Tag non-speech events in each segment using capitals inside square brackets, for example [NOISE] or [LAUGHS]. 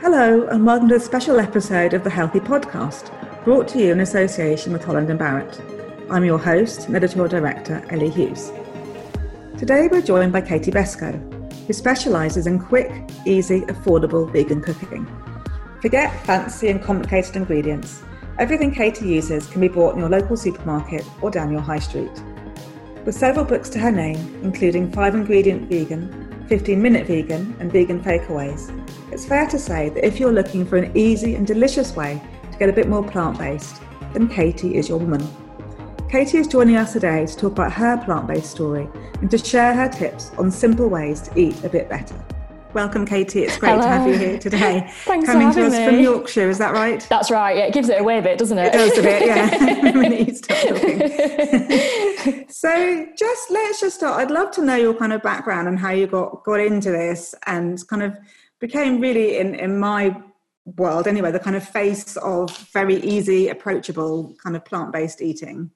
Hello, and welcome to a special episode of the Healthy Podcast, brought to you in association with Holland and Barrett. I'm your host and editorial director, Ellie Hughes. Today we're joined by Katie Beskow, who specialises in quick, easy, affordable vegan cooking. Forget fancy and complicated ingredients. Everything Katie uses can be bought in your local supermarket or down your high street. With several books to her name, including 5 Ingredient Vegan, 15 Minute Vegan, and Vegan Takeaways, it's fair to say that if you're looking for an easy and delicious way to get a bit more plant based, then Katie is your woman. Katie is joining us today to talk about her plant based story and to share her tips on simple ways to eat a bit better. Welcome, Katie. It's great Hello. to have you here today. [LAUGHS] Thanks Coming to us having from. Yorkshire, is that right? That's right. Yeah, it gives it away a bit, doesn't it? It does a bit, yeah. [LAUGHS] [LAUGHS] when you start talking. so, just let's just start. I'd love to know your kind of background and how you got got into this, and kind of became really in in my world anyway the kind of face of very easy, approachable kind of plant based eating.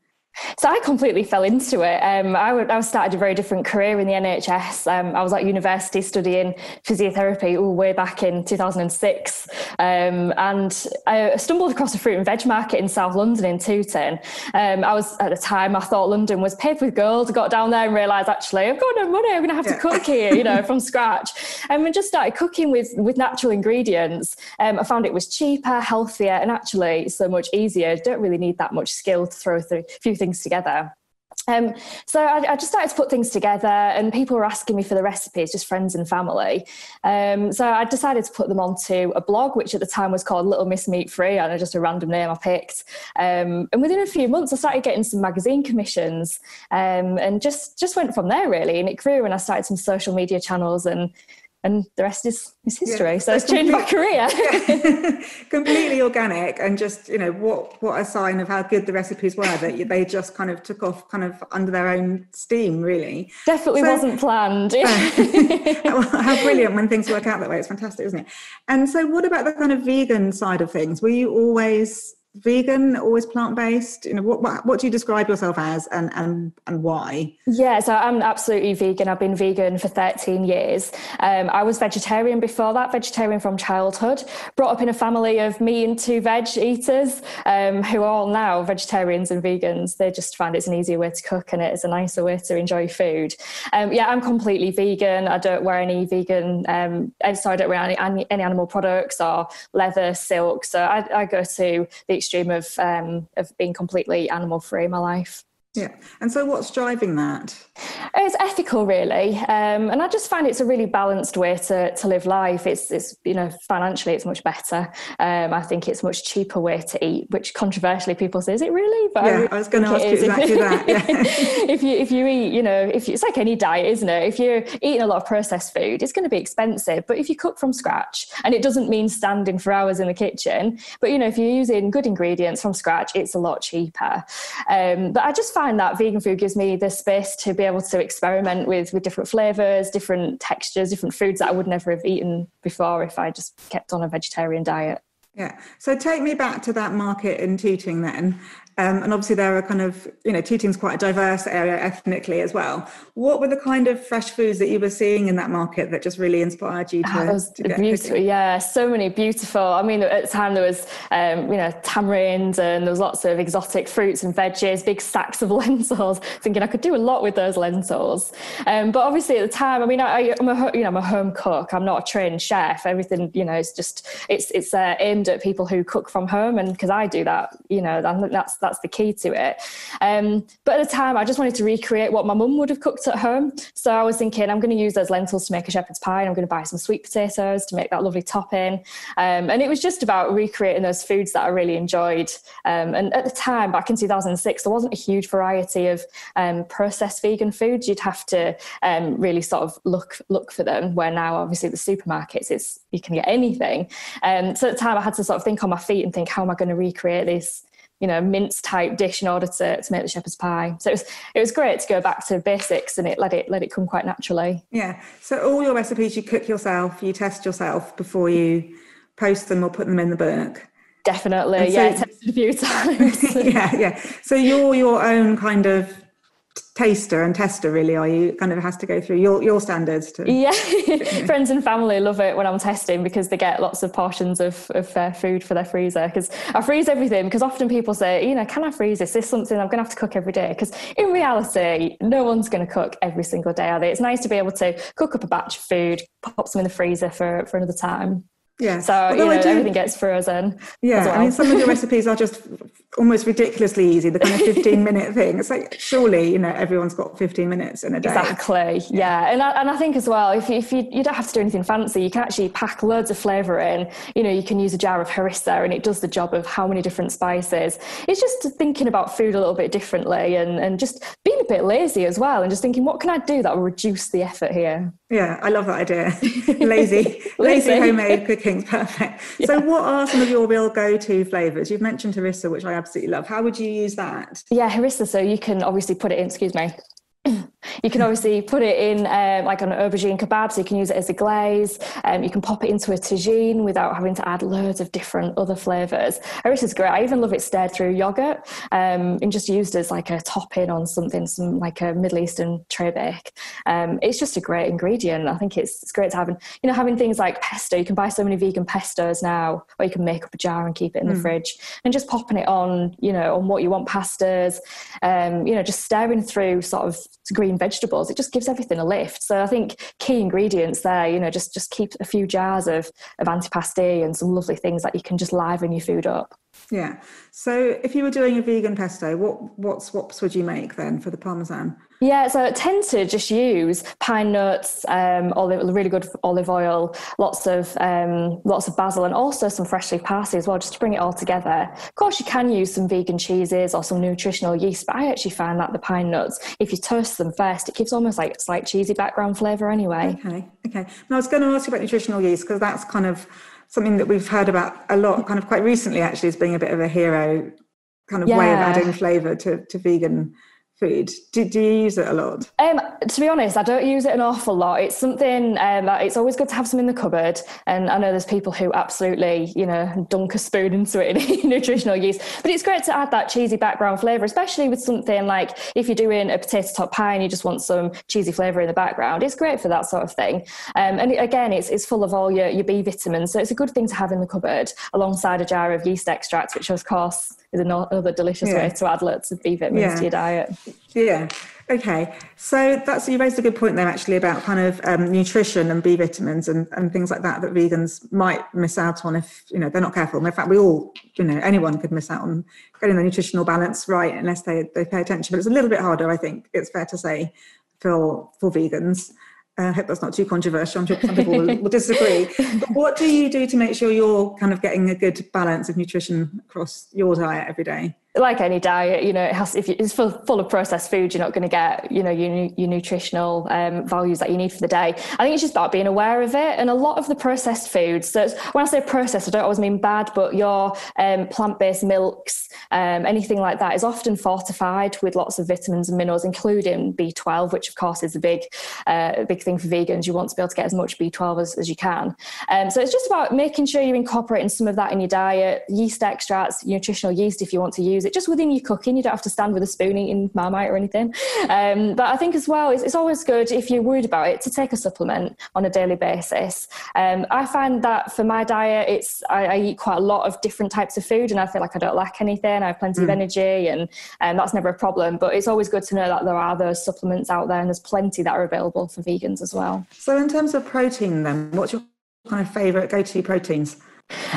So I completely fell into it. Um, I, would, started a very different career in the NHS. Um, I was at university studying physiotherapy all way back in 2006. Um, and I stumbled across a fruit and veg market in South London in Tooting. Um, I was, at the time, I thought London was paved with gold. I got down there and realised, actually, I've got no money. I'm going to have to cook here, you know, from scratch. And we just started cooking with, with natural ingredients. Um, I found it was cheaper, healthier, and actually so much easier. Don't really need that much skill to throw through a few things together. Um, so I, I just started to put things together, and people were asking me for the recipes, just friends and family. Um, so I decided to put them onto a blog, which at the time was called Little Miss Meat Free, and just a random name I picked. Um, and within a few months, I started getting some magazine commissions, um, and just just went from there really. And it grew, and I started some social media channels, and and the rest is, is history. Yeah, so it's changed my career. [LAUGHS] [LAUGHS] completely organic and just you know what what a sign of how good the recipes were that they just kind of took off kind of under their own steam really Definitely So- wasn't planned. [LAUGHS] how brilliant when things work out that way it's fantastic isn't it and so what about the kind of vegan side of things were you always vegan always plant-based you know what what, what do you describe yourself as and and and why Yeah, so I'm absolutely vegan. I've been vegan for 13 years. Um, I was vegetarian before that, vegetarian from childhood. Brought up in a family of me and two veg eaters um, who are all now vegetarians and vegans. They just find it's an easier way to cook and it's a nicer way to enjoy food. Um, yeah, I'm completely vegan. I don't wear any vegan, um, so I don't wear any, any animal products or leather, silk. So I, I go to the extreme of, um, of being completely animal free in my life. Yeah and so what's driving that It's ethical, really, um, and I just find it's a really balanced way to, to live life. It's, it's you know financially it's much better. Um, I think it's a much cheaper way to eat, which controversially people say, is it really? But Yeah, really I was gonna ask you exactly that, [LAUGHS] yeah. if you if you eat, you know, if you, it's like any diet, isn't it? If you're eating a lot of processed food, it's going to be expensive. But if you cook from scratch, and it doesn't mean standing for hours in the kitchen, but you know, if you're using good ingredients from scratch, it's a lot cheaper. Um, but I just find that vegan food gives me the space to be able to experiment with with different flavors, different textures, different foods that I would never have eaten before if I just kept on a vegetarian diet. Yeah. So take me back to that market in Tooting then. Um, and obviously there are kind of, you know, Tooting's quite a diverse area ethnically as well. What were the kind of fresh foods that you were seeing in that market that just really inspired you to, Oh, was to get beautiful. cooking? Yeah, so many beautiful. I mean, at the time there was, um, you know, tamarind and there was lots of exotic fruits and veggies, big sacks of [LAUGHS] lentils. Thinking I could do a lot with those lentils. Um, but obviously at the time, I mean, I, I'm a you know I'm a home cook. I'm not a trained chef. Everything you know is just it's it's uh, aimed at people who cook from home, and because I do that, you know, I think that's that's the key to it. Um, but at the time, I just wanted to recreate what my mum would have cooked at home. So I was thinking, I'm going to use those lentils to make a shepherd's pie, and I'm going to buy some sweet potatoes to make that lovely topping. Um, and it was just about recreating those foods that I really enjoyed. Um, and at the time, back in 2006, there wasn't a huge variety of um, processed vegan foods. You'd have to um, really sort of look look for them. Where now, obviously, the supermarkets, it's you can get anything. Um, so at the time, I had to sort of think on my feet and think, how am I going to recreate this? You know mince type dish in order to, to make the shepherd's pie so it was it was great to go back to basics and it let it let it come quite naturally Yeah. So all your recipes you cook yourself, you test yourself before you post them or put them in the book. definitely so- yeah tested [LAUGHS] a few [LAUGHS] times [LAUGHS] yeah, yeah. So you're your own kind of taster and tester really are you kind of has to go through your, your standards to yeah. [LAUGHS] [LAUGHS] Friends and family love it when i'm testing because they get lots of portions of, of uh, food for their freezer because i freeze everything because often people say you know can i freeze this? Is something i'm going to have to cook every day. Because in reality no one's going to cook every single day are they? It's nice to be able to cook up a batch of food pop some in the freezer for for another time yeah. So Although you know, do, everything gets frozen. Yeah. Well. I mean, some of the recipes are just almost ridiculously easy. The kind of 15 [LAUGHS] minute thing. It's like, surely, you know, everyone's got 15 minutes in a day. Exactly. Yeah. And I, and I think as well, if you, if you, you don't have to do anything fancy, you can actually pack loads of flavour in. You know, you can use a jar of harissa and it does the job of how many different spices. It's just thinking about food a little bit differently and, and just being a bit lazy as well and just thinking, what can I do that will reduce the effort here? Yeah, I love that idea. [LAUGHS] lazy, lazy homemade cooking, perfect. Yeah. So, what are some of your real go-to flavors? You've mentioned harissa, which I absolutely love. How would you use that? Yeah, harissa. So you can obviously put it in. Excuse me. You can obviously put it in um, like an aubergine kebab, so you can use it as a glaze. Um, you can pop it into a tagine without having to add loads of different other flavors. This is great. I even love it stirred through yogurt um, and just used as like a topping on something, some like a Middle Eastern tray bake. Um, it's just a great ingredient. I think it's, it's great to have. And, you know, having things like pesto, you can buy so many vegan pestos now, or you can make up a jar and keep it in mm. the fridge and just popping it on, you know, on what you want pastas, um, you know, just stirring through sort of green vegetables. It just gives everything a lift. So I think key ingredients there, you know, just just keep a few jars of of antipasti and some lovely things that you can just liven your food up. Yeah. So if you were doing a vegan pesto, what what swaps would you make then for the parmesan? Yeah, so I tend to just use pine nuts, um, olive, really good olive oil, lots of um, lots of basil, and also some fresh leaf parsley as well, just to bring it all together. Of course, you can use some vegan cheeses or some nutritional yeast, but I actually find that the pine nuts, if you toast them first, it gives almost like a slight cheesy background flavour anyway. Okay, okay. Now I was going to ask you about nutritional yeast because that's kind of something that we've heard about a lot, kind of quite recently actually, as being a bit of a hero kind of yeah. way of adding flavour to, to vegan food? Do, do you use it a lot? Um, to be honest, I don't use it an awful lot. It's something, um, it's always good to have some in the cupboard. And I know there's people who absolutely, you know, dunk a spoon [LAUGHS] into it in [LAUGHS] nutritional yeast. But it's great to add that cheesy background flavour, especially with something like if you're doing a potato top pie and you just want some cheesy flavour in the background. It's great for that sort of thing. Um, and again, it's, it's full of all your, your B vitamins. So it's a good thing to have in the cupboard alongside a jar of yeast extract, which of course is another delicious yeah. way to add lots of B vitamins yeah. to your diet. Yeah. Okay. So that's you raised a good point there actually about kind of um, nutrition and B vitamins and, and things like that that vegans might miss out on if you know they're not careful. And in fact, we all you know anyone could miss out on getting the nutritional balance right unless they they pay attention. But it's a little bit harder, I think. It's fair to say for for vegans. Uh, I hope that's not too controversial. I'm sure some people will, will, disagree. But what do you do to make sure you're kind of getting a good balance of nutrition across your diet every day? Like any diet, you know, it has if it's full, full of processed food, you're not going to get, you know, your, your nutritional um, values that you need for the day. I think it's just about being aware of it. And a lot of the processed foods, so when I say processed, I don't always mean bad, but your um, plant-based milks, um, anything like that, is often fortified with lots of vitamins and minerals, including B12, which of course is a big, uh, big thing for vegans. You want to be able to get as much B12 as, as you can. Um, so it's just about making sure you're incorporating some of that in your diet. Yeast extracts, nutritional yeast, if you want to use use it just within your cooking. You don't have to stand with a spoon eating Marmite or anything. Um, but I think as well, it's, it's, always good if you're worried about it to take a supplement on a daily basis. Um, I find that for my diet, it's I, I, eat quite a lot of different types of food, and I feel like I don't lack anything. I have plenty mm. of energy, and and that's never a problem. But it's always good to know that there are those supplements out there, and there's plenty that are available for vegans as well. So, in terms of protein, then, what's your kind of favourite go-to proteins?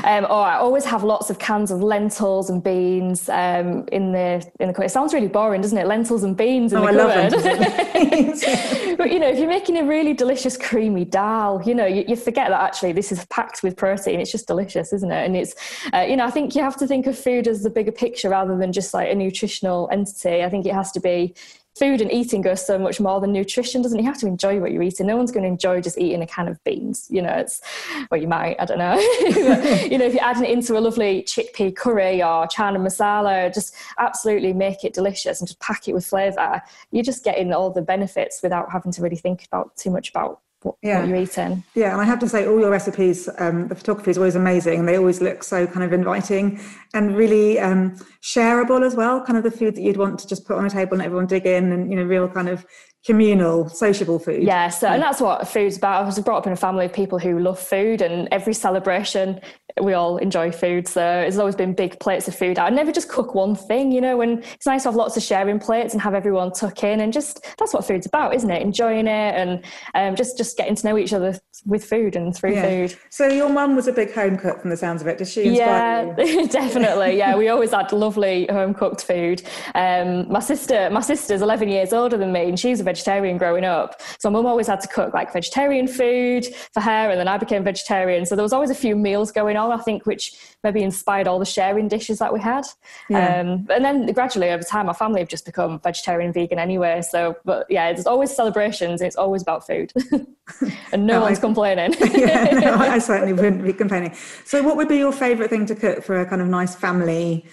Um, or I always have lots of cans of lentils and beans um, in the in the cupboard. It sounds really boring, doesn't it? Lentils and beans in oh, the I cupboard. [LAUGHS] but you know, if you're making a really delicious creamy dal, you know, you, you, forget that actually this is packed with protein. It's just delicious, isn't it? And it's, uh, you know, I think you have to think of food as the bigger picture rather than just like a nutritional entity. I think it has to be food and eating goes so much more than nutrition, doesn't it? You have to enjoy what you're eating. No one's going to enjoy just eating a can of beans. You know, it's, well, you might, I don't know. [LAUGHS] but, you know, if you're adding it into a lovely chickpea curry or chana masala, just absolutely make it delicious and just pack it with flavour. You're just getting all the benefits without having to really think about too much about what, yeah. what you're eating. Yeah, and I have to say, all your recipes, um, the photography is always amazing, and they always look so kind of inviting and really um, shareable as well. Kind of the food that you'd want to just put on a table and everyone dig in, and you know, real kind of communal, sociable food. Yeah, so and that's what food's about. I was brought up in a family of people who love food, and every celebration we all enjoy food. So there's always been big plates of food. I never just cook one thing, you know. When it's nice to have lots of sharing plates and have everyone tuck in, and just that's what food's about, isn't it? Enjoying it and um, just just getting to know each other with food and through yeah. food. So your mum was a big home cook from the sounds of it. Did she yeah, [LAUGHS] definitely. Yeah, we always had lovely home cooked food. Um, my sister, my sister's 11 years older than me, and she's a vegetarian growing up. So mum always had to cook like vegetarian food for her, and then I became vegetarian. So there was always a few meals going on, I think, which maybe inspired all the sharing dishes that we had. Yeah. Um, and then gradually over time, our family have just become vegetarian, vegan anyway. So, but yeah, there's always celebrations. it's always about food, [LAUGHS] and no, no one's I, complaining. [LAUGHS] yeah, no, I [LAUGHS] certainly wouldn't be complaining. So, what would be your favourite thing to cook for a kind of nice family?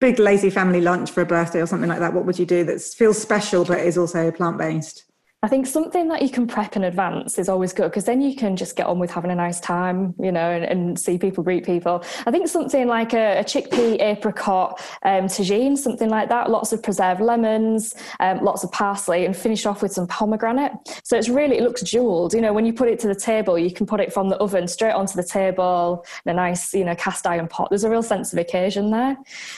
Big lazy family lunch for a birthday or something like that, what would you do that feels special but is also plant based? I think something that you can prep in advance is always good because then you can just get on with having a nice time, you know, and, and see people, greet people. I think something like a, a chickpea apricot um, tagine, something like that, lots of preserved lemons, um, lots of parsley, and finish off with some pomegranate. So it's really, it looks jeweled. You know, when you put it to the table, you can put it from the oven straight onto the table in a nice, you know, cast iron pot. There's a real sense of occasion there.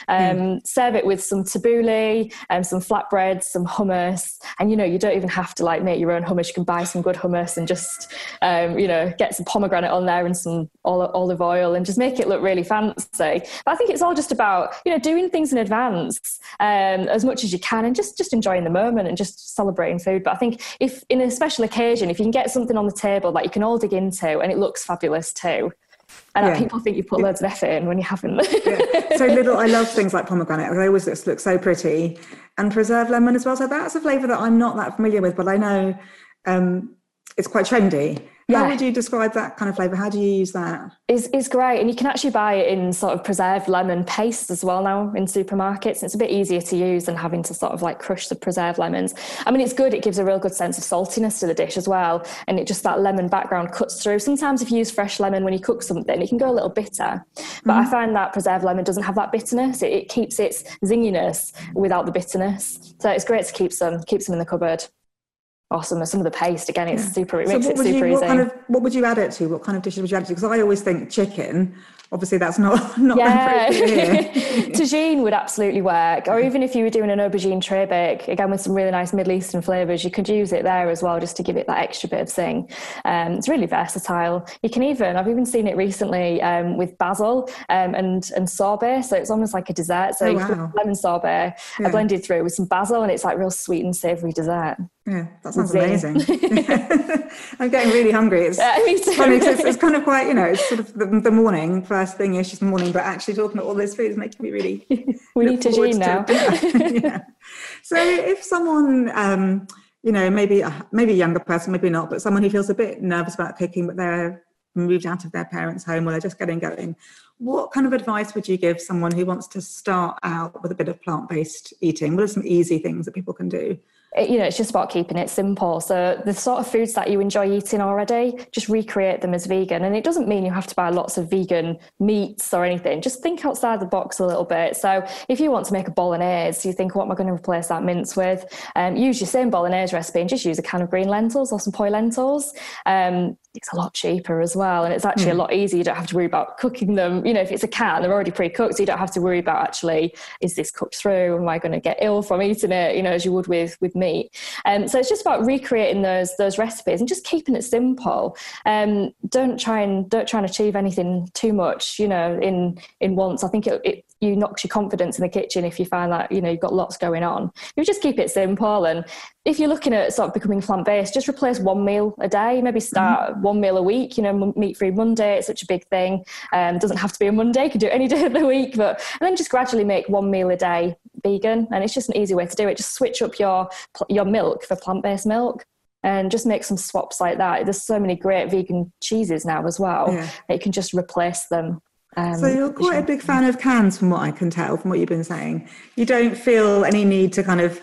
Um, mm. Serve it with some tabbouleh, um, some flatbreads, some hummus, and you know, you don't even have to like make your own hummus, you can buy some good hummus and just, um, you know, get some pomegranate on there and some olive oil and just make it look really fancy. But I think it's all just about, you know, doing things in advance um, as much as you can and just, just enjoying the moment and just celebrating food. But I think if in a special occasion, if you can get something on the table that you can all dig into and it looks fabulous too, and yeah. people think you put loads of effort in when you haven't. yeah. So [LAUGHS] little, I love things like pomegranate. They always look, look so pretty, and preserved lemon as well. So that's a flavour that I'm not that familiar with, but I know um, it's quite trendy. Yeah. How would you describe that kind of flavour? How do you use that? It's, it's great. And you can actually buy it in sort of preserved lemon paste as well now in supermarkets. It's a bit easier to use than having to sort of like crush the preserved lemons. I mean, it's good. It gives a real good sense of saltiness to the dish as well. And it just that lemon background cuts through. Sometimes if you use fresh lemon when you cook something, it can go a little bitter. But mm-hmm. I find that preserved lemon doesn't have that bitterness. It, it keeps its zinginess without the bitterness. So it's great to keep some, keep some in the cupboard awesome. And Some of the paste again, it's yeah. super. It so makes it super you, easy. What kind of what would you add it to? What kind of dishes would you add it to? Because I always think chicken. Obviously, that's not [LAUGHS] not yeah. [LAUGHS] Tagine would absolutely work, or even if you were doing an aubergine tray bake, again with some really nice Middle Eastern flavors, you could use it there as well, just to give it that extra bit of zing. Um, it's really versatile. You can even I've even seen it recently um, with basil um, and and sorbet, so it's almost like a dessert. So oh, wow. lemon sorbet, yeah. I blended through with some basil, and it's like real sweet and savoury dessert. Yeah, that sounds amazing. [LAUGHS] [LAUGHS] I'm getting really hungry. It's yeah, funny it's, it's, kind of quite, you know, it's sort of the, the morning, first thing is just morning, but actually talking about all this food is making me really. [LAUGHS] we need to now. yeah. So if someone, um, you know, maybe maybe a younger person, maybe not, but someone who feels a bit nervous about cooking, but they're moved out of their parents' home or they're just getting going, what kind of advice would you give someone who wants to start out with a bit of plant-based eating? What are some easy things that people can do? You know, it's just about keeping it simple. So the sort of foods that you enjoy eating already, just recreate them as vegan. And it doesn't mean you have to buy lots of vegan meats or anything. Just think outside the box a little bit. So if you want to make a bolognese, you think, what am I going to replace that mince with? Um, use your same bolognese recipe and just use a can of green lentils or some Puy lentils. Um, it's a lot cheaper as well and it's actually mm. a hmm. lot easier. You don't have to worry about cooking them. You know if it's a can they're already pre-cooked so you don't have to worry about actually is this cooked through? Am i going to get ill from eating it? You know as you would with with meat. Um, so it's just about recreating those those recipes and just keeping it simple. Um, don't try and don't try and achieve anything too much you know in in once. I think it, it you knocks your confidence in the kitchen if you find that you know you've got lots going on you just keep it simple and if you're looking at sort of becoming plant-based just replace one meal a day maybe start mm-hmm. one meal a week you know meat-free monday it's such a big thing um, doesn't have to be a monday you can do it any [LAUGHS] day of the week but and then just gradually make one meal a day vegan and it's just an easy way to do it just switch up your your milk for plant-based milk and just make some swaps like that. There's so many great vegan cheeses now as well. Yeah. That you can just replace them um, so you're quite a big fan of cans, from what I can tell, from what you've been saying. You don't feel any need to kind of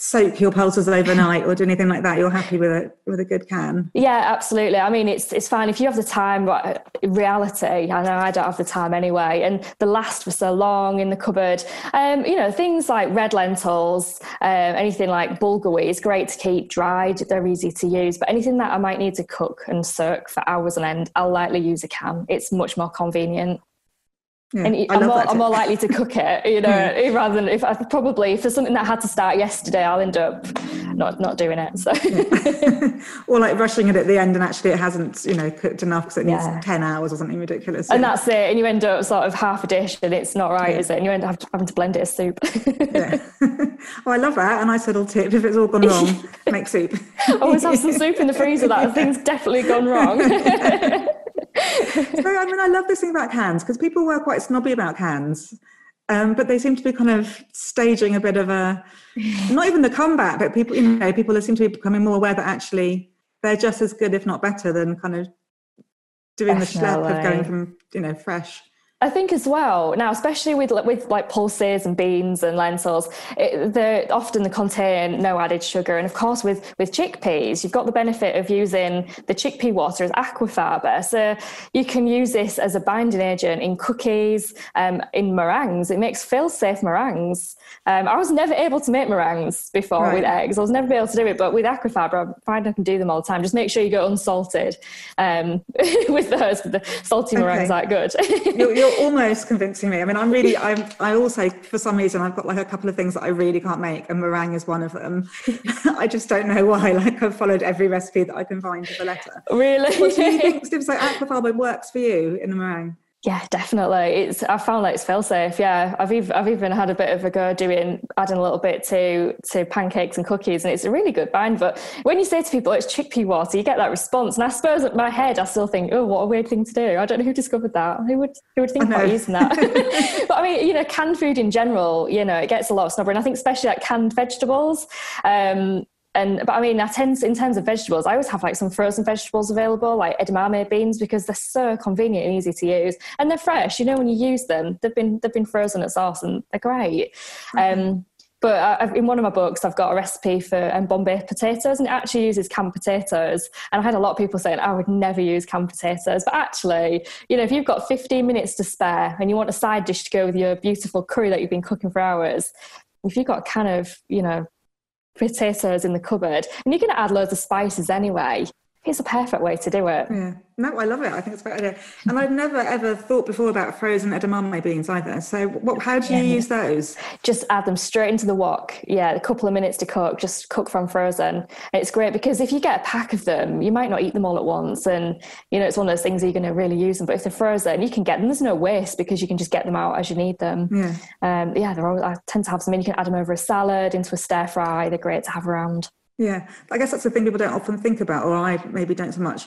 soak your pulses overnight or do anything like that. You're happy with a with a good can. Yeah, absolutely. I mean, it's it's fine if you have the time. But reality, I know I don't have the time anyway, and the last for so long in the cupboard. Um, you know, things like red lentils, um, anything like bulgur is great to keep dried. They're easy to use. But anything that I might need to cook and soak for hours on end, I'll likely use a can. It's much more convenient. Yeah, and I'm more, I'm more, likely to cook it, you know, yeah. Mm. [LAUGHS] rather than if I probably if there's something that had to start yesterday, I'll end up not not doing it. So, yeah. [LAUGHS] or like rushing it at the end, and actually it hasn't, you know, cooked enough because it needs ten hours or something ridiculous. And that's it, and you end up sort of half a dish, and it's not right, is it? And you end up having to blend it as soup. yeah. [LAUGHS] oh, I love that. A nice little tip: if it's all gone wrong, make soup. I always have some soup in the freezer. That thing's definitely gone wrong so I mean, I love this thing about cans because people were quite snobby about cans, um, but they seem to be kind of staging a bit of a, [LAUGHS] not even the comeback, but people, you know, people seem to be becoming more aware that actually they're just as good, if not better, than kind of doing Definitely. the schlep of going from you know fresh. I think as well now, especially with with like pulses and beans and lentils, it, they often they contain no added sugar, and of course with with chickpeas, you've got the benefit of using the chickpea water as aquafaba, so you can use this as a binding agent in cookies, um, in meringues. It makes fail-safe meringues. Um, I was never able to make meringues before right. with eggs. I was never able to do it, but with aquafaba, I find I can do them all the time. Just make sure you go unsalted um, [LAUGHS] with those. The salty okay. meringues aren't good. you're, you're you're almost convincing me. I mean, I'm really, [LAUGHS] I'm, I also, for some reason, I've got like a couple of things that I really can't make, and meringue is one of them. [LAUGHS] I just don't know why. [LAUGHS] Like, I've followed every recipe that I can find to the letter. Really? What do you think, Steve, so aquafaba works for you in the meringue? Yeah, definitely. It's I found like it's fail safe. Yeah, I've even I've even had a bit of a go doing adding a little bit to to pancakes and cookies, and it's a really good bind. But when you say to people it's chickpea water, you get that response, and I suppose at my head I still think, oh, what a weird thing to do. I don't know who discovered that. Who would who would think about using that? [LAUGHS] [LAUGHS] but I mean, you know, canned food in general, you know, it gets a lot of snobbery, and I think especially like canned vegetables. Um, and but I mean, I tend in terms of vegetables, I always have like some frozen vegetables available, like edamame beans, because they're so convenient and easy to use, and they're fresh. You know, when you use them, they've been they've been frozen at source, and they're great. Mm-hmm. Um, but I, in one of my books, I've got a recipe for um, Bombay potatoes, and it actually uses canned potatoes. And I had a lot of people saying, I would never use canned potatoes. But actually, you know, if you've got 15 minutes to spare and you want a side dish to go with your beautiful curry that you've been cooking for hours, if you've got a can of, you know, potatoes in the cupboard. And you're going to add loads of spices anyway it's a perfect way to do it. Yeah, no, I love it. I think it's a great idea. And I've never ever thought before about frozen edamame beans either. So, what, how do you yeah. use those? Just add them straight into the wok. Yeah, a couple of minutes to cook. Just cook from frozen. And it's great because if you get a pack of them, you might not eat them all at once, and you know it's one of those things you're going to really use them. But if they're frozen, you can get them. There's no waste because you can just get them out as you need them. Yeah, um, yeah. They're always, I tend to have some. In. You can add them over a salad, into a stir fry. They're great to have around. Yeah, I guess that's the thing people don't often think about, or I maybe don't so much.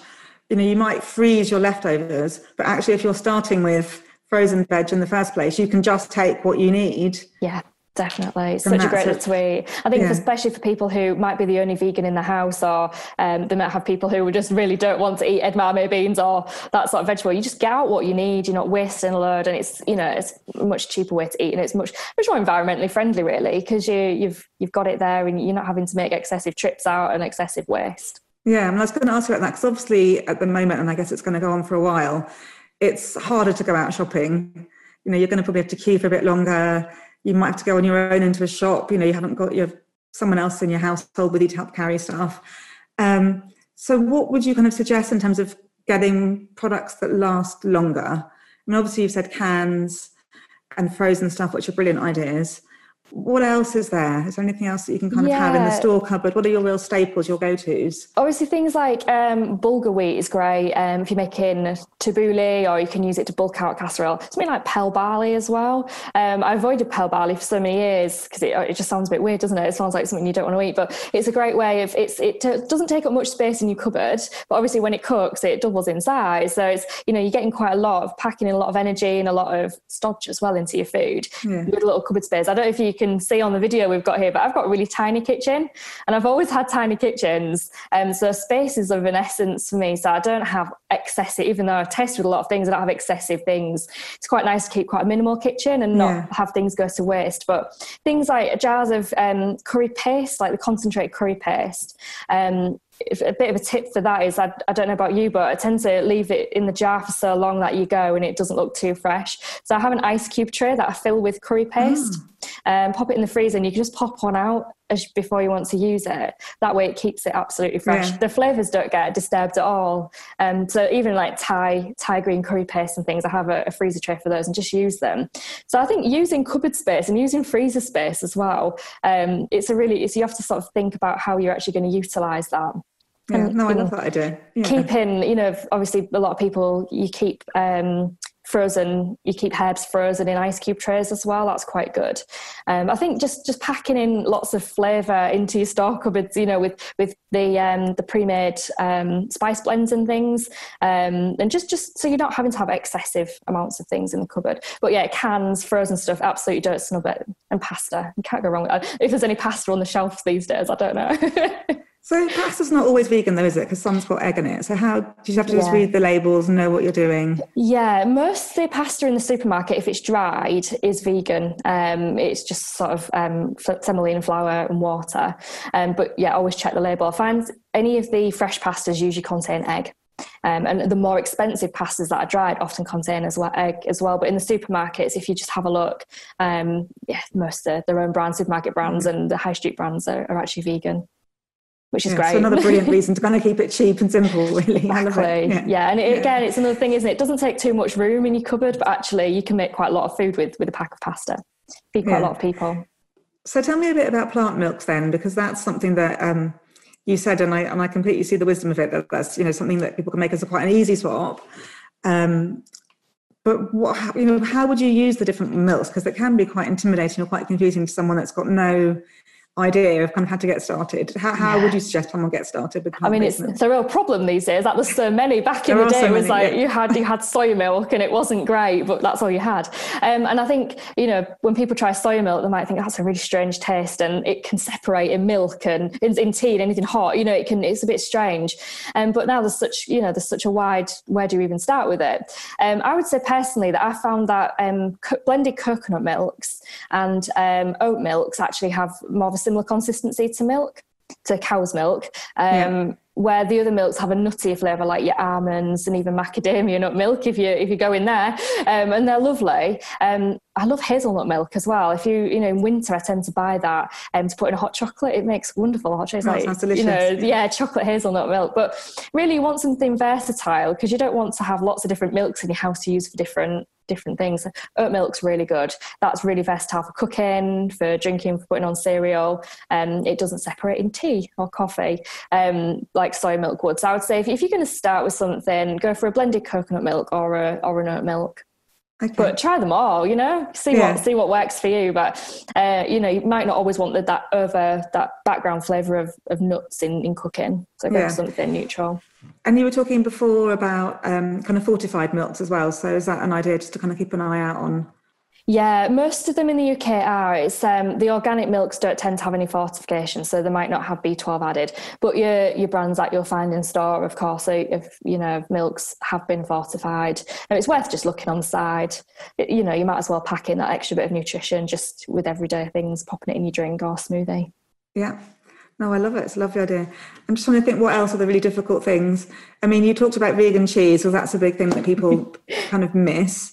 You know, you might freeze your leftovers, but actually, if you're starting with frozen veg in the first place, you can just take what you need. Yeah. Definitely, such a great tweet. I think, yeah. especially for people who might be the only vegan in the house, or um, they might have people who just really don't want to eat edamame beans or that sort of vegetable. You just get out what you need. You're not wasting a load, and it's you know it's a much cheaper way to eat, and it's much much more environmentally friendly, really, because you you've you've got it there, and you're not having to make excessive trips out and excessive waste. Yeah, I, I was going to ask you about that because obviously at the moment, and I guess it's going to go on for a while, it's harder to go out shopping. You know, you're going to probably have to queue for a bit longer you might have to go on your own into a shop you know you haven't got your someone else in your household with you to help carry stuff. Um, so what would you kind of suggest in terms of getting products that last longer? I mean obviously you've said cans and frozen stuff which are brilliant ideas what else is there? Is there anything else that you can kind yeah. of have in the store cupboard? What are your real staples, your go-tos? Obviously, things like um, bulgur wheat is great um, if you're making tabbouleh, or you can use it to bulk out casserole. Something like pearl barley as well. Um, I avoided pearl barley for so many years because it, it, just sounds a bit weird, doesn't it? It sounds like something you don't want to eat, but it's a great way of it's it t- doesn't take up much space in your cupboard, but obviously when it cooks, it doubles in size. So it's you know you're getting quite a lot of packing in a lot of energy and a lot of stodge as well into your food yeah. with a little cupboard space. I don't know if you can see on the video we've got here, but I've got a really tiny kitchen and I've always had tiny kitchens. Um, so space is of an essence for me. So I don't have excessive, even though I've tested a lot of things, I don't have excessive things. It's quite nice to keep quite a minimal kitchen and not yeah. have things go to waste. But things like jars of um, curry paste, like the concentrate curry paste, um, a bit of a tip for that is I, I, don't know about you, but I tend to leave it in the jar for so long that you go and it doesn't look too fresh. So I have an ice cube tray that I fill with curry paste, mm. Um, pop it in the freezer, and you can just pop one out before you want to use it. That way, it keeps it absolutely fresh. Yeah. The flavors don't get disturbed at all. Um, so even like Thai Thai green curry paste and things, I have a, a freezer tray for those and just use them. So I think using cupboard space and using freezer space as well, um, it's a really it's you have to sort of think about how you're actually going to utilize that. Yeah, and, no, I love that idea. Yeah. Keeping, you know, obviously a lot of people you keep um, frozen, you keep herbs frozen in ice cube trays as well. That's quite good. Um, I think just just packing in lots of flavour into your store cupboards, [LAUGHS] you know, with with the um, the pre-made um, spice blends and things, um, and just just so you're not having to have excessive amounts of things in the cupboard. But yeah, cans, frozen stuff, absolutely don't snub it. And pasta, you can't go wrong with that. If there's any pasta on the shelves these days, I don't know. [LAUGHS] So pasta's not always vegan though, is it? Because some's got egg in it. So how do you have to just yeah. read the labels and know what you're doing? Yeah, most of the pasta in the supermarket, if it's dried, is vegan. Um, it's just sort of um, semolina flour and water. Um, but yeah, always check the label. I find any of the fresh pastas usually contain egg. Um, and the more expensive pastas that are dried often contain as well egg as well. But in the supermarkets, if you just have a look, um, yeah, most of their own brand supermarket brands and the high street brands are, are actually vegan which is yeah, great. So another brilliant reason to kind of keep it cheap and simple, really. Exactly. Yeah. yeah. and it, again, it's another thing, isn't it? It doesn't take too much room in your cupboard, but actually, you can make quite a lot of food with with a pack of pasta. Feed quite yeah. a lot of people. So tell me a bit about plant milks then, because that's something that um, you said, and I and I completely see the wisdom of it. That that's you know something that people can make as a quite an easy swap. Um, but what you know, how would you use the different milks? Because it can be quite intimidating or quite confusing to someone that's got no idea of kind of how to get started. How, how yeah. would you suggest someone get started with? I mean, it's, it's, a real problem these days. That there's so many. Back in the day, so it was many, like yeah. you had you had [LAUGHS] soy milk and it wasn't great, but that's all you had. Um, and I think you know when people try soy milk, they might think that's a really strange taste, and it can separate in milk and in, in tea and anything hot. You know, it can it's a bit strange. Um, but now there's such you know there's such a wide. Where do you even start with it? Um, I would say personally that I found that um, co- blended coconut milks and um, oat milks actually have more of a similar consistency to milk, to cow's milk. Um, yeah. Where the other milks have a nutty flavour, like your almonds and even macadamia nut milk, if you if you go in there, um, and they're lovely. Um, I love hazelnut milk as well. If you, you know, in winter I tend to buy that um, to put in a hot chocolate. It makes wonderful hot chocolate. Oh, like, you know, yeah, chocolate hazelnut milk. But really, you want something versatile because you don't want to have lots of different milks in your house to use for different different things. Oat milk's really good. That's really versatile for cooking, for drinking, for putting on cereal. Um, it doesn't separate in tea or coffee um, like soy milk would. So I would say if, if you're going to start with something, go for a blended coconut milk or a or an oat milk. Okay. But try them all, you know, see yeah. what see what works for you. But uh, you know, you might not always want the, that over that background flavour of, of nuts in, in cooking. So go yeah. for something neutral. And you were talking before about um, kind of fortified milks as well. So is that an idea just to kind of keep an eye out on? Yeah, most of them in the UK are. It's um, the organic milks don't tend to have any fortification, so they might not have B12 added. But your your brands that you'll find in store, of course, if you know milks have been fortified, and it's worth just looking on the side. It, you know, you might as well pack in that extra bit of nutrition just with everyday things, popping it in your drink or smoothie. Yeah, no, I love it. It's a lovely idea. I'm just trying to think what else are the really difficult things. I mean, you talked about vegan cheese, well, that's a big thing that people [LAUGHS] kind of miss.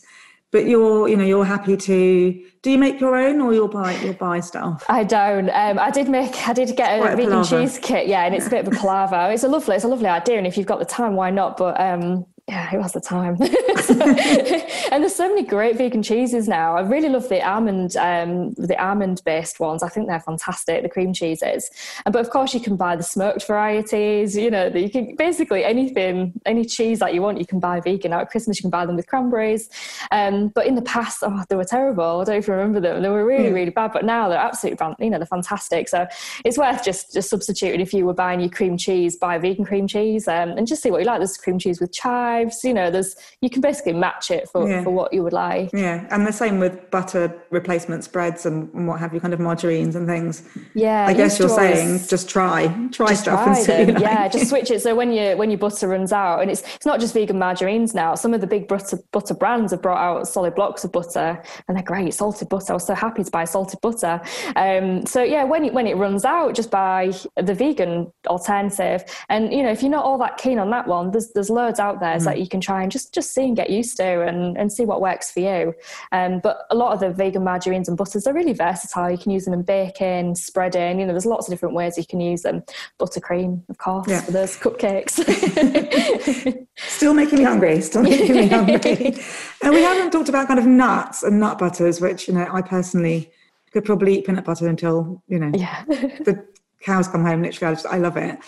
But you're, you know, you're happy to. Do you make your own, or you'll buy you'll buy stuff? I don't. Um, I did make. I did get a, vegan cheese kit. Yeah, and it's a bit of a palaver. It's a lovely. It's a lovely idea, and if you've got the time, why not? But um, yeah, who has the time? [LAUGHS] and there's so many great vegan cheeses now. I really love the almond, um, the almond based ones. I think they're fantastic. The cream cheeses, but of course you can buy the smoked varieties. You know, you can basically anything, any cheese that you want, you can buy vegan. Now at Christmas you can buy them with cranberries. Um, but in the past, oh, they were terrible. I don't even remember them. They were really, really bad. But now they're absolutely, you know, they're fantastic. So it's worth just just substituting if you were buying your cream cheese, buy vegan cream cheese, um, and just see what you like. There's cream cheese with chive chives. You know, there's you can basically match it for, yeah. for what you would like. Yeah, and the same with butter replacement spreads and, and what have you, kind of margarines and things. Yeah, I guess you're saying just try, try just stuff try and see. [LAUGHS] Like. Yeah, just switch it. So when you when your butter runs out, and it's it's not just vegan margarines now. Some of the big butter butter brands have brought out solid blocks of butter, and they're great. Salted butter. I was so happy to buy salted butter. Um, so yeah, when it, when it runs out, just buy the vegan alternative. And you know, if you're not all that keen on that one, there's there's loads out there mm. That you can try and just just see and get used to, and and see what works for you. Um, but a lot of the vegan margarines and butters are really versatile. You can use them in baking, spreading. You know, there's lots of different ways you can use them. Buttercream, of course, yeah. for those cupcakes. [LAUGHS] [LAUGHS] Still making me hungry. Still making me [LAUGHS] hungry. and we haven't talked about kind of nuts and nut butters, which you know I personally could probably eat peanut butter until you know yeah. the cows come home. Literally, I, just, I love it.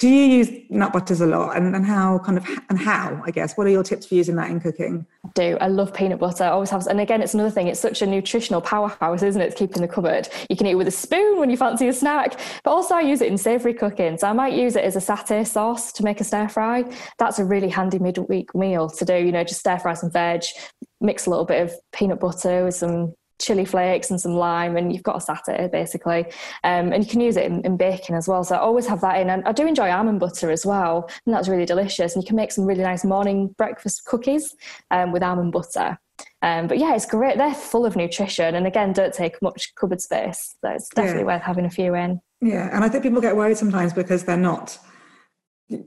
Do you use nut butters a lot, and, and how kind of and how I guess? What are your tips for using that in cooking? I do. I love peanut butter. I always have, and again, it's another thing. It's such a nutritional powerhouse, isn't it? it's keeping the cupboard. You can eat it with a spoon when you fancy a snack, but also I use it in savoury cooking. So I might use it as a satay sauce to make a stir fry. That's a really handy midweek meal to do. You know, just stir fry some veg, mix a little bit of peanut butter with some chili flakes and some lime, and you've got a satay basically. Um, and you can use it in, in, baking as well. So I always have that in. And I do enjoy almond butter as well, and that's really delicious. And you can make some really nice morning breakfast cookies um, with almond butter. Um, but yeah, it's great. They're full of nutrition, and again, don't take much cupboard space. So it's definitely yeah. worth having a few in. Yeah, and I think people get worried sometimes because they're not, you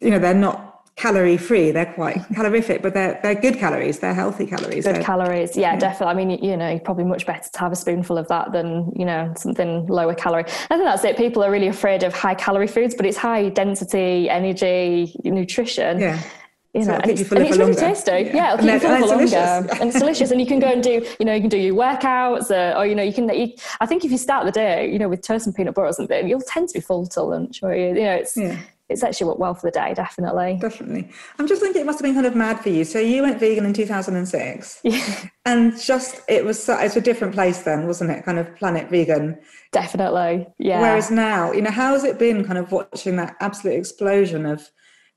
know, they're not calorie free. They're quite [LAUGHS] calorific, but they're they're good calories. They're healthy calories. Good calories, yeah, yeah, definitely. I mean, you know, probably much better to have a spoonful of that than you know something lower calorie. I think that's it. People are really afraid of high calorie foods, but it's high density, energy, nutrition. Yeah you know, so and, it's, and it's, really tasty. Yeah, yeah it'll keep you for longer, and it's delicious. And you can go and do, you know, you can do your workouts, uh, or you know, you can. Eat, I think if you start the day, you know, with toast and peanut butter or something, you'll tend to be full till lunch, or you, you know, it's yeah it's actually worked well for the day, definitely. Definitely. I'm just thinking it must have been kind of mad for you. So you went vegan in 2006. [LAUGHS] Yeah. And just, it was, it's a different place then, wasn't it? Kind of planet vegan. Definitely. Yeah. Whereas now, you know, how has it been kind of watching that absolute explosion of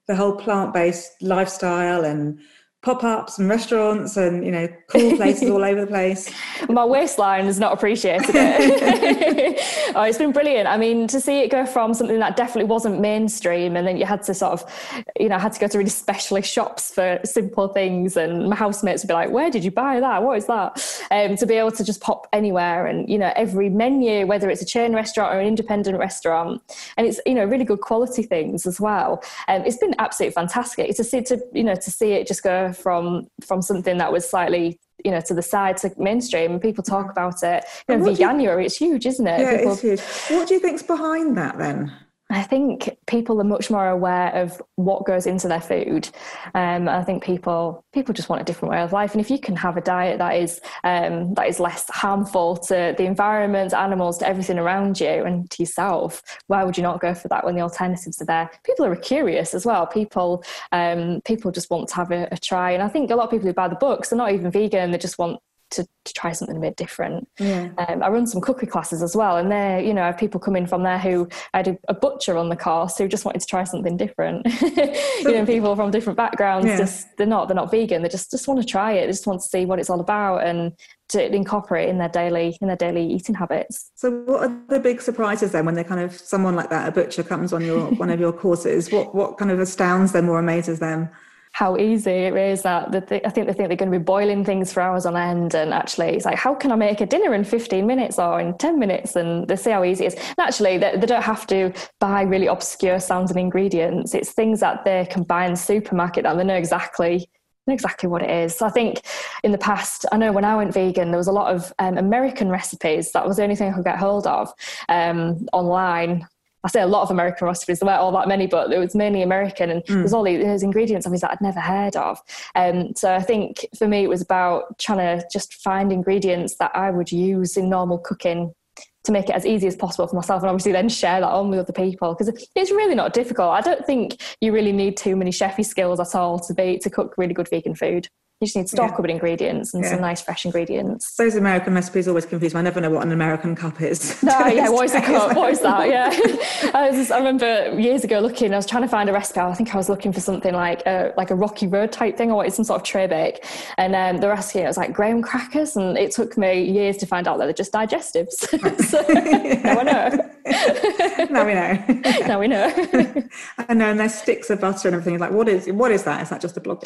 the whole plant based lifestyle and pop-ups and restaurants and you know cool places all over the place. [LAUGHS] My waistline has not appreciated it. [LAUGHS] Oh it's been brilliant. I mean to see it go from something that definitely wasn't mainstream and then you had to sort of you know had to go to really specialist shops for simple things and my housemates would be like where did you buy that? What is that? Um, to be able to just pop anywhere and you know every menu whether it's a chain restaurant or an independent restaurant and it's you know really good quality things as well. Um, it's been absolutely fantastic to see to you know to see it just go from from something that was slightly you know to the side to mainstream and people talk about it. You know veganuary you, it's huge isn't it? Yeah people, it's huge. What do you think's behind that then I think people are much more aware of what goes into their food. Um, I think people people just want a different way of life, and if you can have a diet that is um, that is less harmful to the environment, animals, to everything around you, and to yourself, why would you not go for that when the alternatives are there? People are curious as well. People um, people just want to have a, a try, and I think a lot of people who buy the books are not even vegan; they just want to, to try something a bit different. Yeah. Um, I run some cookery classes as well, and there, you know, I have people coming from there who I had a, a, butcher on the course who just wanted to try something different. [LAUGHS] you know, people from different backgrounds, yeah. just they're not they're not vegan. They just just want to try it. They just want to see what it's all about and to incorporate in their daily in their daily eating habits. So, what are the big surprises then when they kind of someone like that, a butcher, comes on your one of your [LAUGHS] courses? What what kind of astounds them or amazes them? How easy it is that the, I think they think they're going to be boiling things for hours on end. And actually, it's like, how can I make a dinner in 15 minutes or in 10 minutes? And they see how easy it is. And actually, they, they don't have to buy really obscure sounding ingredients. It's things that they can buy in the supermarket that they know exactly exactly what it is. So I think in the past, I know when I went vegan, there was a lot of um, American recipes. That was the only thing I could get hold of um, online. I say a lot of American recipes, there weren't all that many, but it was mainly American. And mm. there's all these ingredients obviously that I'd never heard of. Um, so I think for me, it was about trying to just find ingredients that I would use in normal cooking to make it as easy as possible for myself and obviously then share that on with other people because it's really not difficult. I don't think you really need too many chefy skills at all to be to cook really good vegan food. You just need store cupboard ingredients and yeah. some nice fresh ingredients. Those American recipes always confuse me. I never know what an American cup is. [LAUGHS] No, yeah, what is a cup? What is that? [LAUGHS] Yeah. I, was, I remember years ago looking, I was trying to find a recipe. I think I was looking for something like a, like a Rocky Road type thing. I wanted some sort of tray bake. And um, the recipe, it was like graham crackers. And it took me years to find out that they're just digestives. [LAUGHS] so now I know. now we know. now we know. I know, and there's sticks of butter and everything. Like, what is what is that? Is that just a blob?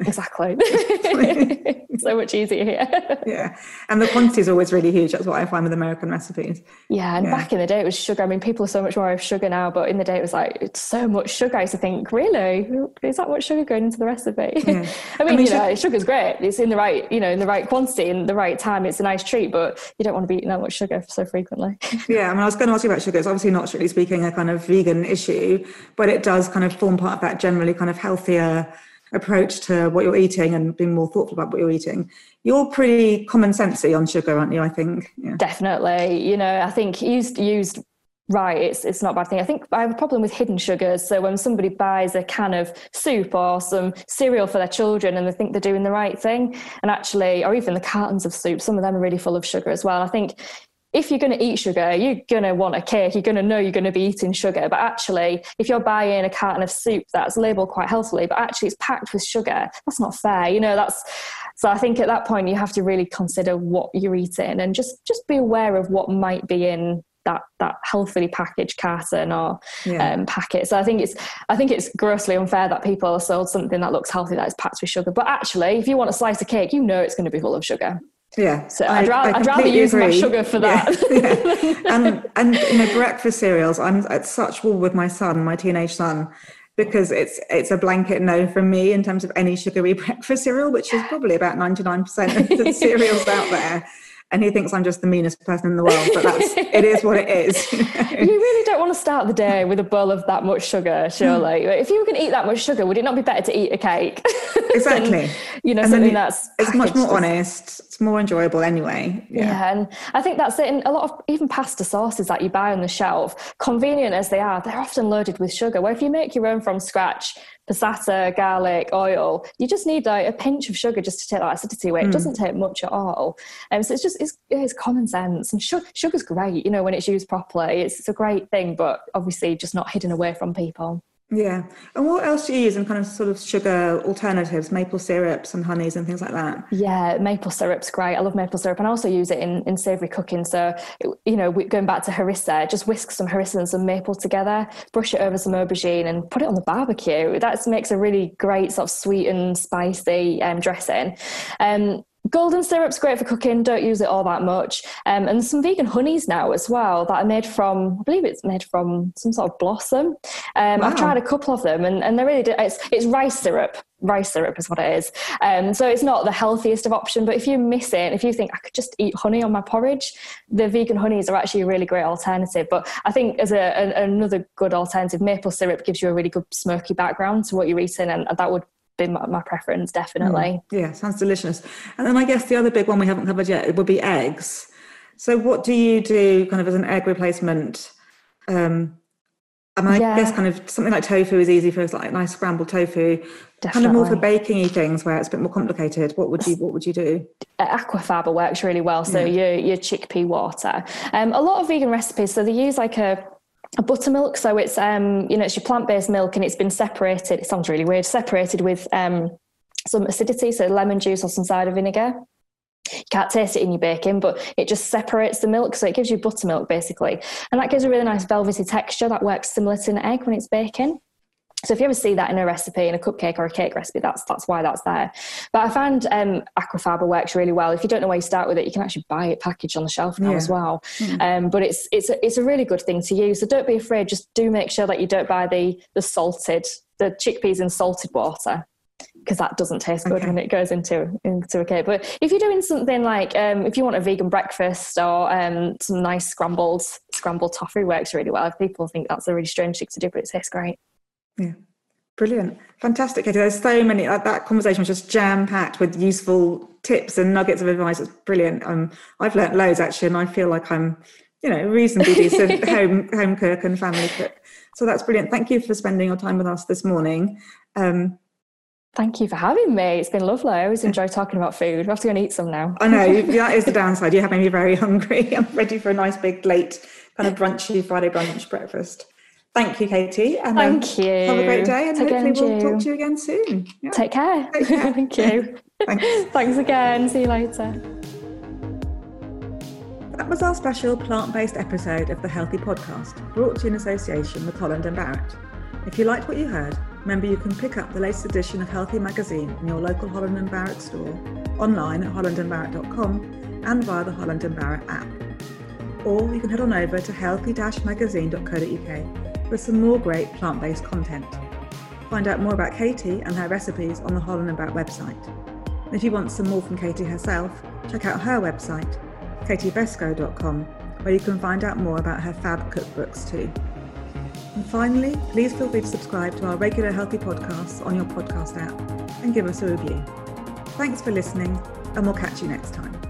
exactly. [LAUGHS] so much easier here. yeah. And the quantity is always really huge. That's what I find with American recipes. Yeah. And yeah. back in the day, it was sugar. I mean, people are so much more of sugar now, but in the day, it was like, it's so much sugar. I used to think, really? Is that much sugar going into the recipe? Yeah. [LAUGHS] I, mean, I mean, you know, sugar's great. It's in the right, you know, in the right quantity, in the right time. It's a nice treat, but you don't want to be eating that much sugar so frequently. [LAUGHS] yeah. I mean, I was going to ask you about sugar. It's obviously not strictly speaking a kind of vegan issue, but it does kind of form part of that generally kind of healthier approach to what you're eating and being more thoughtful about what you're eating. You're pretty common sensey on sugar, aren't you? I think. Yeah. Definitely. You know, I think used used right, it's it's not a bad thing. I think I have a problem with hidden sugars. So when somebody buys a can of soup or some cereal for their children and they think they're doing the right thing, and actually, or even the cartons of soup, some of them are really full of sugar as well. I think if you're going to eat sugar, you're going to want a cake. You're going to know you're going to be eating sugar. But actually, if you're buying a carton of soup that's labeled quite healthily, but actually it's packed with sugar, that's not fair. You know, that's so. I think at that point you have to really consider what you're eating and just just be aware of what might be in that that healthily packaged carton or yeah. um, packet. So I think it's I think it's grossly unfair that people are sold something that looks healthy that is packed with sugar. But actually, if you want a slice of cake, you know it's going to be full of sugar. Yeah. So I'd, rather, I'd rather use agree. my sugar for that. Yeah, [LAUGHS] yeah. and [LAUGHS] and you know breakfast cereals. I'm at such war with my son, my teenage son, because it's it's a blanket no from me in terms of any sugary [LAUGHS] breakfast cereal, which is probably about 99% of the cereals out there and he thinks I'm just the meanest person in the world. But that's it is what it is. [LAUGHS] You, really don't want to start the day with a bowl of that much sugar, surely. Mm. If you were going to eat that much sugar, would it not be better to eat a cake? [LAUGHS] Exactly. than, you know, and something that's it's much more honest. It's more enjoyable anyway. Yeah. yeah, and I think that's it. And a lot of even pasta sauces that you buy on the shelf, convenient as they are, they're often loaded with sugar. Where if you make your own from scratch, passata, garlic, oil. You just need like a pinch of sugar just to take that acidity away. Mm. It hmm. doesn't take much at all. Um, so it's just it's, it's common sense. And sugar, sugar's great, you know, when it's used properly. It's, it's a great thing, but obviously just not hidden away from people. Yeah. And what else do you use in kind of sort of sugar alternatives, maple syrups and honeys and things like that? Yeah, maple syrup's great. I love maple syrup and I also use it in, in savoury cooking. So, you know, going back to harissa, just whisk some harissa and some maple together, brush it over some aubergine and put it on the barbecue. That makes a really great sort of sweet and spicy um, dressing. Um, Golden syrup's great for cooking. Don't use it all that much. Um, and some vegan honeys now as well that are made from, I believe it's made from some sort of blossom. Um, wow. I've tried a couple of them, and, and they're really it's it's rice syrup. Rice syrup is what it is. Um, so it's not the healthiest of option, but if you miss it, if you think I could just eat honey on my porridge, the vegan honeys are actually a really great alternative. But I think as a, a another good alternative, maple syrup gives you a really good smoky background to what you're eating, and that would been my, my preference, definitely. Mm, yeah, sounds delicious. And then I guess the other big one we haven't covered yet would be eggs. So what do you do kind of as an egg replacement? Um, I mean, yeah. I guess kind of something like tofu is easy for us, like nice scrambled tofu. Definitely. Kind of more for baking things where it's a bit more complicated. What would you What would you do? Aquafaba works really well. So yeah. your your chickpea water. Um, a lot of vegan recipes. So they use like a buttermilk. So it's um, you know, it's your plant-based milk and it's been separated. It sounds really weird, separated with um some acidity, so lemon juice or some cider vinegar. You can't taste it in your baking, but it just separates the milk, so it gives you buttermilk basically, and that gives a really nice velvety texture that works similar to an egg when it's baking. So if you ever see that in a recipe, in a cupcake or a cake recipe, that's that's why that's there. But I found um, aquafaba works really well. If you don't know where you start with it, you can actually buy it packaged on the shelf now yeah. as well. Mm. Um, but it's it's a, it's a really good thing to use. So don't be afraid. Just do make sure that you don't buy the the salted the chickpeas in salted water because that doesn't taste good okay. when it goes into into a cake. But if you're doing something like um, if you want a vegan breakfast or um, some nice scrambled scrambled tofu works really well. If people think that's a really strange thing to do, but it tastes great. Yeah. Brilliant. Fantastic, Katie. There's so many, that, that conversation was just jam packed with useful tips and nuggets of advice. It's brilliant. Um, I've learnt loads actually, and I feel like I'm, you know, reasonably decent [LAUGHS] home, home cook and family cook. So that's brilliant. Thank you for spending your time with us this morning. Um, Thank you for having me. It's been lovely. I always enjoy talking about food. We have to go and eat some now. I know [LAUGHS] that is the downside. You have made me very [LAUGHS] hungry. I'm ready for a nice big late kind of brunchy Friday brunch breakfast. Thank you, Katie. And um, Thank you. Have a great day, and Take hopefully we'll talk to you again soon. Yeah. Take care. Take care. [LAUGHS] Thank you. [LAUGHS] Thanks. Thanks again. See you later. That was our special plant-based episode of the Healthy Podcast, brought to you in association with Holland and Barrett. If you liked what you heard, remember you can pick up the latest edition of Healthy magazine in your local Holland and Barrett store, online at hollandandbarrett.com, and via the Holland and Barrett app. Or you can head on over to healthy-magazine.co.uk for some more great plant-based content. Find out more about Katie and her recipes on the Holland About website. And if you want some more from Katie herself, check out her website, katiebeskow.com, where you can find out more about her fab cookbooks too. And finally, please feel free to subscribe to our regular healthy podcasts on your podcast app and give us a review. Thanks for listening, and we'll catch you next time.